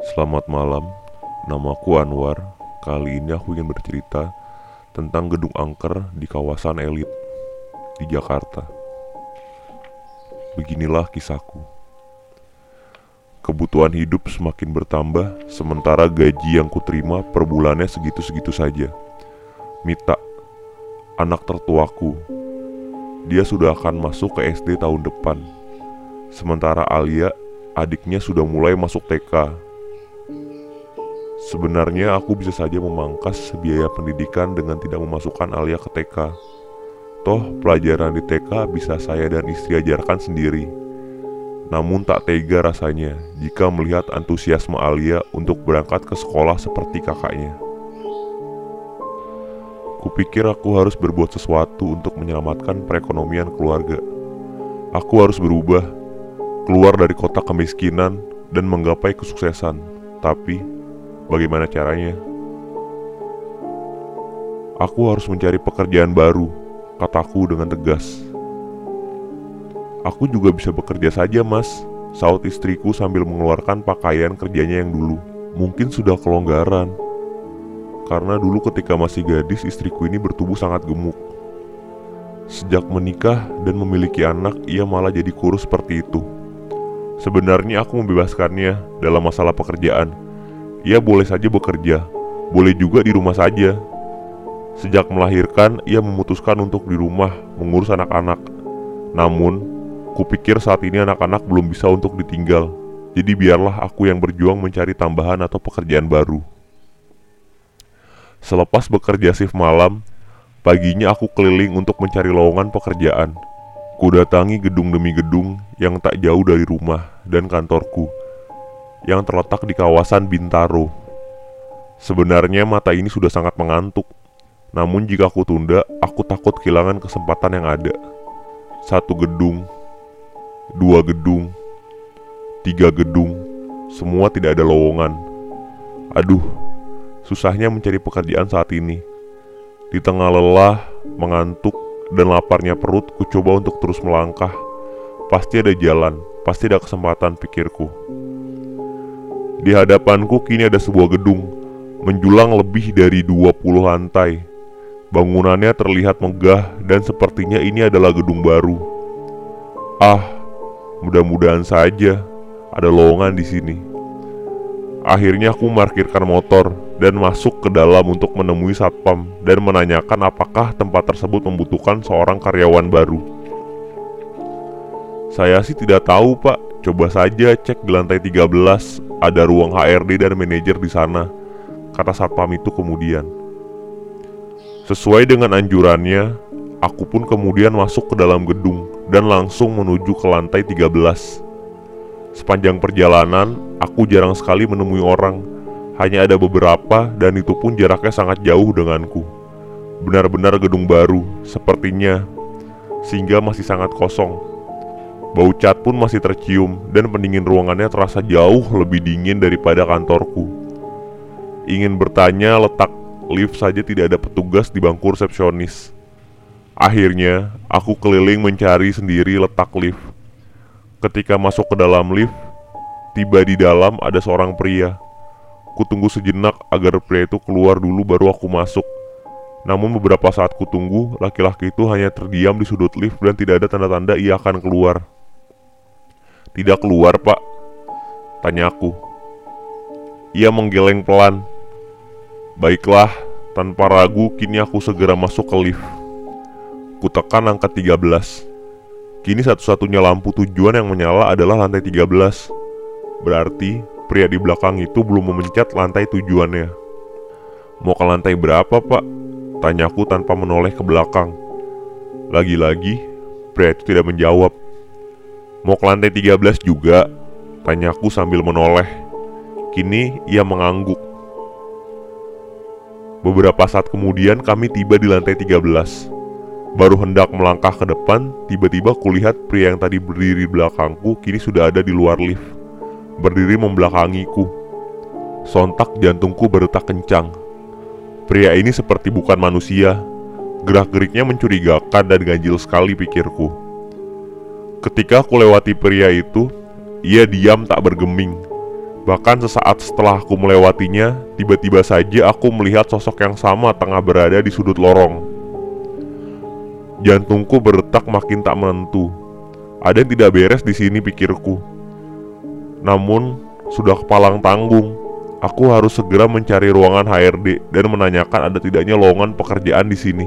Selamat malam, namaku Anwar. Kali ini aku ingin bercerita tentang gedung angker di kawasan elit di Jakarta. Beginilah kisahku. Kebutuhan hidup semakin bertambah, sementara gaji yang kuterima per bulannya segitu-segitu saja. Mita, anak tertuaku, dia sudah akan masuk ke SD tahun depan. Sementara Alia, adiknya sudah mulai masuk TK. Sebenarnya aku bisa saja memangkas biaya pendidikan dengan tidak memasukkan Alia ke TK. Toh pelajaran di TK bisa saya dan istri ajarkan sendiri. Namun tak tega rasanya jika melihat antusiasme Alia untuk berangkat ke sekolah seperti kakaknya. Kupikir aku harus berbuat sesuatu untuk menyelamatkan perekonomian keluarga. Aku harus berubah, keluar dari kotak kemiskinan dan menggapai kesuksesan. Tapi, bagaimana caranya? Aku harus mencari pekerjaan baru, kataku dengan tegas. Aku juga bisa bekerja saja mas Saut istriku sambil mengeluarkan pakaian kerjanya yang dulu. Mungkin sudah kelonggaran. Karena dulu ketika masih gadis istriku ini bertubuh sangat gemuk. Sejak menikah dan memiliki anak ia malah jadi kurus seperti itu. Sebenarnya aku membebaskannya dalam masalah pekerjaan Ia boleh saja bekerja Boleh juga di rumah saja Sejak melahirkan ia memutuskan untuk di rumah mengurus anak-anak Namun Kupikir saat ini anak-anak belum bisa untuk ditinggal, jadi biarlah aku yang berjuang mencari tambahan atau pekerjaan baru. Selepas bekerja shift malam, paginya aku keliling untuk mencari lowongan pekerjaan. Kudatangi gedung demi gedung yang tak jauh dari rumah dan kantorku, yang terletak di kawasan Bintaro. Sebenarnya mata ini sudah sangat mengantuk, namun jika aku tunda, aku takut kehilangan kesempatan yang ada. Satu gedung, dua gedung, tiga gedung, semua tidak ada lowongan. Aduh, susahnya mencari pekerjaan saat ini. Di tengah lelah, mengantuk, dan laparnya perut, ku coba untuk terus melangkah. Pasti ada jalan, pasti ada kesempatan pikirku. Di hadapanku kini ada sebuah gedung, menjulang lebih dari 20 lantai. Bangunannya terlihat megah dan sepertinya ini adalah gedung baru. Ah, Mudah-mudahan saja ada lowongan di sini. Akhirnya aku memarkirkan motor dan masuk ke dalam untuk menemui satpam dan menanyakan apakah tempat tersebut membutuhkan seorang karyawan baru. Saya sih tidak tahu pak, coba saja cek di lantai 13 ada ruang HRD dan manajer di sana, kata satpam itu kemudian. Sesuai dengan anjurannya, aku pun kemudian masuk ke dalam gedung dan langsung menuju ke lantai 13. Sepanjang perjalanan, aku jarang sekali menemui orang. Hanya ada beberapa dan itu pun jaraknya sangat jauh denganku. Benar-benar gedung baru, sepertinya, sehingga masih sangat kosong. Bau cat pun masih tercium dan pendingin ruangannya terasa jauh lebih dingin daripada kantorku. Ingin bertanya letak lift saja tidak ada petugas di bangku resepsionis. Akhirnya, aku keliling mencari sendiri letak lift. Ketika masuk ke dalam lift, tiba di dalam ada seorang pria. Kutunggu sejenak agar pria itu keluar dulu baru aku masuk. Namun beberapa saat kutunggu, laki-laki itu hanya terdiam di sudut lift dan tidak ada tanda-tanda ia akan keluar. Tidak keluar, Pak. Tanya aku. Ia menggeleng pelan. Baiklah, tanpa ragu kini aku segera masuk ke lift. Kutekan angka 13. Kini satu-satunya lampu tujuan yang menyala adalah lantai 13. Berarti pria di belakang itu belum memencet lantai tujuannya. Mau ke lantai berapa, Pak? Tanyaku tanpa menoleh ke belakang. Lagi-lagi, pria itu tidak menjawab. Mau ke lantai 13 juga? Tanyaku sambil menoleh. Kini ia mengangguk. Beberapa saat kemudian kami tiba di lantai 13. Baru hendak melangkah ke depan, tiba-tiba kulihat pria yang tadi berdiri di belakangku kini sudah ada di luar lift, berdiri membelakangiku. Sontak jantungku berdetak kencang. Pria ini seperti bukan manusia. Gerak-geriknya mencurigakan dan ganjil sekali pikirku. Ketika aku lewati pria itu, ia diam tak bergeming. Bahkan sesaat setelah aku melewatinya, tiba-tiba saja aku melihat sosok yang sama tengah berada di sudut lorong. Jantungku berdetak makin tak menentu. Ada yang tidak beres di sini pikirku. Namun, sudah kepalang tanggung. Aku harus segera mencari ruangan HRD dan menanyakan ada tidaknya lowongan pekerjaan di sini.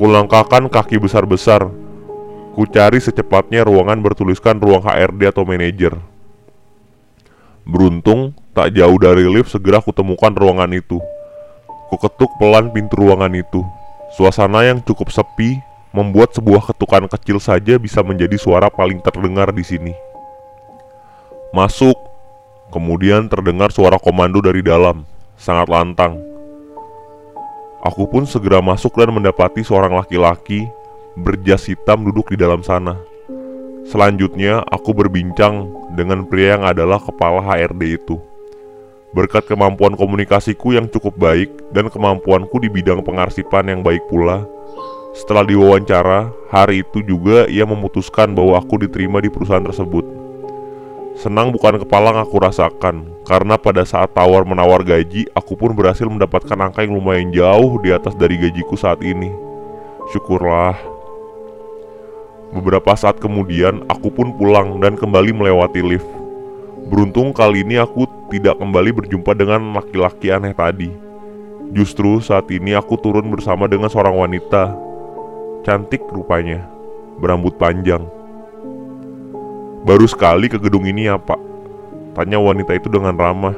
Kulangkahkan kaki besar-besar. Ku cari secepatnya ruangan bertuliskan ruang HRD atau manajer. Beruntung, tak jauh dari lift segera kutemukan ruangan itu. Ku ketuk pelan pintu ruangan itu. Suasana yang cukup sepi membuat sebuah ketukan kecil saja bisa menjadi suara paling terdengar di sini. Masuk. Kemudian terdengar suara komando dari dalam, sangat lantang. Aku pun segera masuk dan mendapati seorang laki-laki berjas hitam duduk di dalam sana. Selanjutnya, aku berbincang dengan pria yang adalah kepala HRD itu. Berkat kemampuan komunikasiku yang cukup baik dan kemampuanku di bidang pengarsipan yang baik pula, setelah diwawancara, hari itu juga ia memutuskan bahwa aku diterima di perusahaan tersebut. Senang bukan kepalang aku rasakan, karena pada saat tawar-menawar gaji, aku pun berhasil mendapatkan angka yang lumayan jauh di atas dari gajiku saat ini. Syukurlah. Beberapa saat kemudian, aku pun pulang dan kembali melewati lift. Beruntung kali ini aku tidak kembali berjumpa dengan laki-laki aneh tadi. Justru saat ini aku turun bersama dengan seorang wanita Cantik rupanya, berambut panjang. Baru sekali ke gedung ini ya pak? Tanya wanita itu dengan ramah.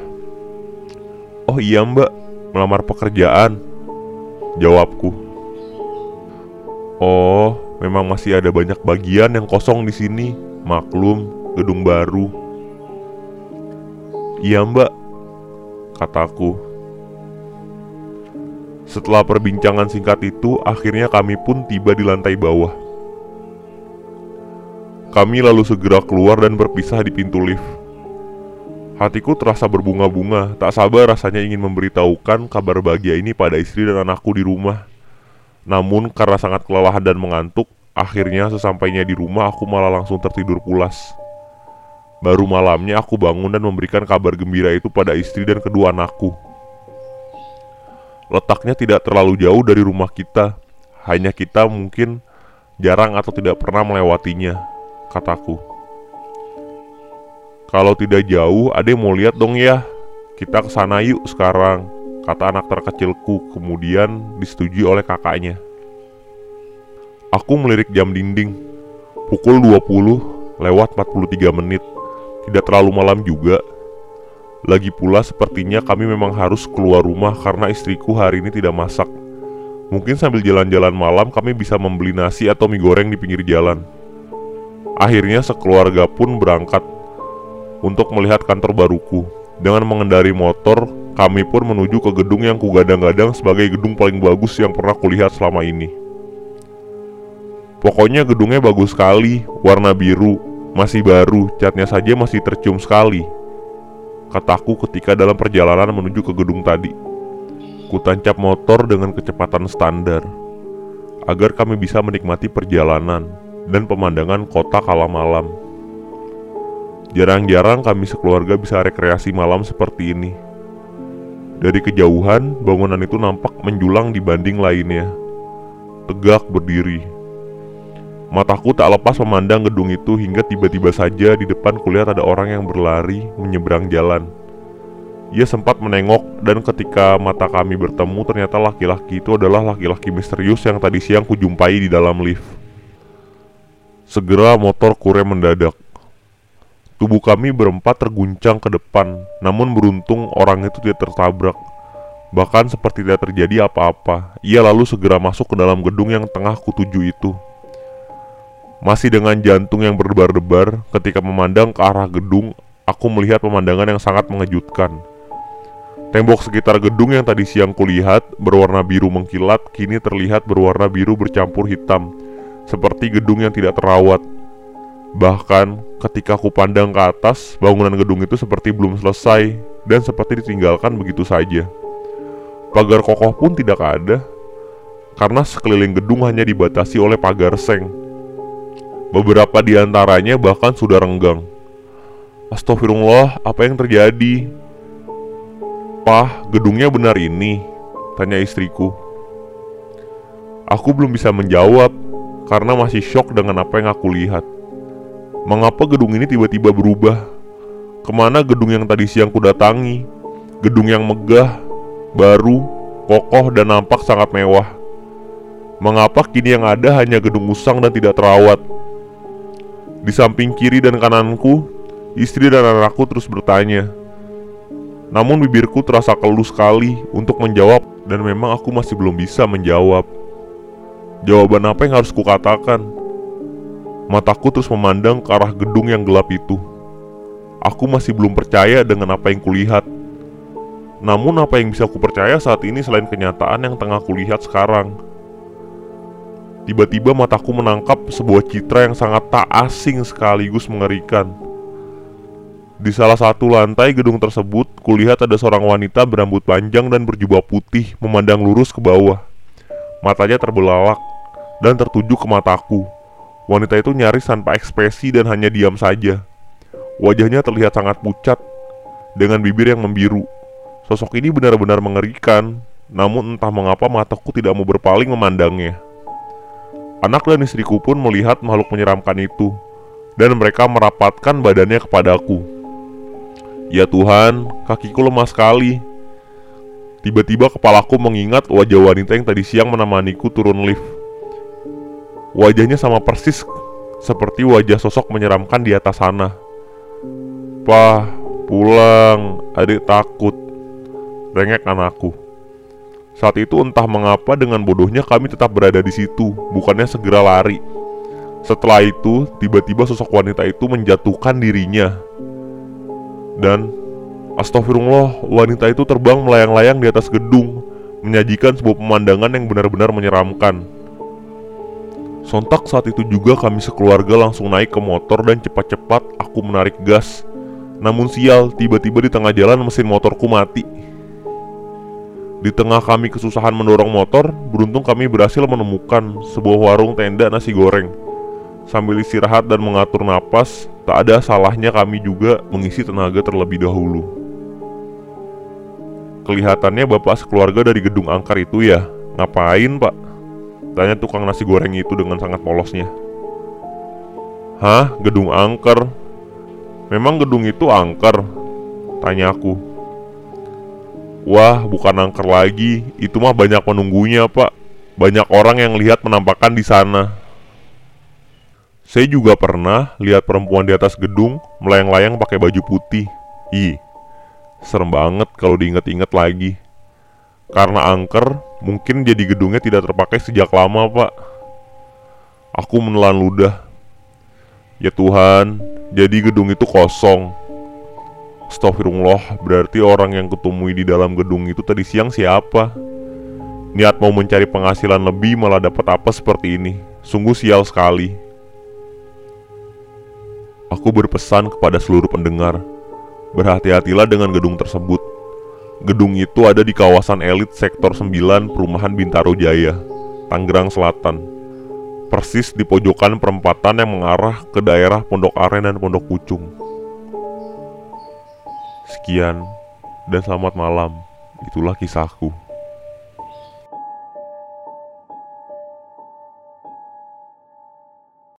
Oh iya mbak, melamar pekerjaan. Jawabku. Oh, memang masih ada banyak bagian yang kosong di sini. Maklum, gedung baru. Iya mbak, kataku. Setelah perbincangan singkat itu, akhirnya kami pun tiba di lantai bawah. Kami lalu segera keluar dan berpisah di pintu lift. Hatiku terasa berbunga-bunga, tak sabar rasanya ingin memberitahukan kabar bahagia ini pada istri dan anakku di rumah. Namun karena sangat kelelahan dan mengantuk, akhirnya sesampainya di rumah aku malah langsung tertidur pulas. Baru malamnya aku bangun dan memberikan kabar gembira itu pada istri dan kedua anakku. Letaknya tidak terlalu jauh dari rumah kita, hanya kita mungkin jarang atau tidak pernah melewatinya, kataku. Kalau tidak jauh, yang mau lihat dong ya. Kita ke sana yuk sekarang, kata anak terkecilku, kemudian disetujui oleh kakaknya. Aku melirik jam dinding. Pukul 20 lewat 43 menit. Tidak terlalu malam juga, lagi pula sepertinya kami memang harus keluar rumah karena istriku hari ini tidak masak. Mungkin sambil jalan-jalan malam kami bisa membeli nasi atau mie goreng di pinggir jalan. Akhirnya sekeluarga pun berangkat untuk melihat kantor baruku. Dengan mengendari motor, kami pun menuju ke gedung yang kugadang-gadang sebagai gedung paling bagus yang pernah kulihat selama ini. Pokoknya gedungnya bagus sekali, warna biru, masih baru, catnya saja masih tercium sekali kataku ketika dalam perjalanan menuju ke gedung tadi. Kutancap motor dengan kecepatan standar agar kami bisa menikmati perjalanan dan pemandangan kota kala malam. Jarang-jarang kami sekeluarga bisa rekreasi malam seperti ini. Dari kejauhan, bangunan itu nampak menjulang dibanding lainnya. Tegak berdiri, Mataku tak lepas memandang gedung itu hingga tiba-tiba saja di depan kulihat ada orang yang berlari menyeberang jalan. Ia sempat menengok dan ketika mata kami bertemu ternyata laki-laki itu adalah laki-laki misterius yang tadi siang kujumpai di dalam lift. Segera motor kurem mendadak. Tubuh kami berempat terguncang ke depan, namun beruntung orang itu tidak tertabrak. Bahkan seperti tidak terjadi apa-apa, ia lalu segera masuk ke dalam gedung yang tengah kutuju itu. Masih dengan jantung yang berdebar-debar, ketika memandang ke arah gedung, aku melihat pemandangan yang sangat mengejutkan. Tembok sekitar gedung yang tadi siang kulihat berwarna biru mengkilat, kini terlihat berwarna biru bercampur hitam, seperti gedung yang tidak terawat. Bahkan, ketika aku pandang ke atas, bangunan gedung itu seperti belum selesai dan seperti ditinggalkan begitu saja. Pagar kokoh pun tidak ada, karena sekeliling gedung hanya dibatasi oleh pagar seng Beberapa di antaranya bahkan sudah renggang. Astagfirullah, apa yang terjadi? Pah, gedungnya benar ini? Tanya istriku. Aku belum bisa menjawab karena masih shock dengan apa yang aku lihat. Mengapa gedung ini tiba-tiba berubah? Ke mana gedung yang tadi siang ku datangi? Gedung yang megah, baru, kokoh dan nampak sangat mewah. Mengapa kini yang ada hanya gedung usang dan tidak terawat? Di samping kiri dan kananku, istri dan anakku terus bertanya. Namun bibirku terasa keluh sekali untuk menjawab dan memang aku masih belum bisa menjawab. Jawaban apa yang harus kukatakan? Mataku terus memandang ke arah gedung yang gelap itu. Aku masih belum percaya dengan apa yang kulihat. Namun apa yang bisa kupercaya saat ini selain kenyataan yang tengah kulihat sekarang? Tiba-tiba mataku menangkap sebuah citra yang sangat tak asing sekaligus mengerikan. Di salah satu lantai gedung tersebut, kulihat ada seorang wanita berambut panjang dan berjubah putih memandang lurus ke bawah. Matanya terbelalak dan tertuju ke mataku. Wanita itu nyaris tanpa ekspresi dan hanya diam saja. Wajahnya terlihat sangat pucat dengan bibir yang membiru. Sosok ini benar-benar mengerikan, namun entah mengapa mataku tidak mau berpaling memandangnya. Anak dan istriku pun melihat makhluk menyeramkan itu, dan mereka merapatkan badannya kepadaku. Ya Tuhan, kakiku lemah sekali. Tiba-tiba kepalaku mengingat wajah wanita yang tadi siang menemaniku turun lift. Wajahnya sama persis seperti wajah sosok menyeramkan di atas sana. Pah, pulang, adik takut. Rengek anakku. Saat itu entah mengapa dengan bodohnya kami tetap berada di situ, bukannya segera lari. Setelah itu, tiba-tiba sosok wanita itu menjatuhkan dirinya. Dan astagfirullah, wanita itu terbang melayang-layang di atas gedung, menyajikan sebuah pemandangan yang benar-benar menyeramkan. Sontak saat itu juga kami sekeluarga langsung naik ke motor dan cepat-cepat aku menarik gas. Namun sial, tiba-tiba di tengah jalan mesin motorku mati. Di tengah kami kesusahan mendorong motor, beruntung kami berhasil menemukan sebuah warung tenda nasi goreng. Sambil istirahat dan mengatur napas, tak ada salahnya kami juga mengisi tenaga terlebih dahulu. Kelihatannya bapak sekeluarga dari gedung angker itu ya, ngapain pak? Tanya tukang nasi goreng itu dengan sangat polosnya. Hah, gedung angker? Memang gedung itu angker? Tanya aku. Wah, bukan angker lagi. Itu mah banyak penunggunya, Pak. Banyak orang yang lihat penampakan di sana. Saya juga pernah lihat perempuan di atas gedung melayang-layang pakai baju putih. Ih, serem banget kalau diinget-inget lagi. Karena angker, mungkin jadi gedungnya tidak terpakai sejak lama, Pak. Aku menelan ludah. Ya Tuhan, jadi gedung itu kosong. Astagfirullah, berarti orang yang kutemui di dalam gedung itu tadi siang siapa? Niat mau mencari penghasilan lebih malah dapat apa seperti ini. Sungguh sial sekali. Aku berpesan kepada seluruh pendengar, berhati-hatilah dengan gedung tersebut. Gedung itu ada di kawasan elit sektor 9 Perumahan Bintaro Jaya, Tangerang Selatan. Persis di pojokan perempatan yang mengarah ke daerah Pondok Aren dan Pondok Pucung. Sekian dan selamat malam. Itulah kisahku.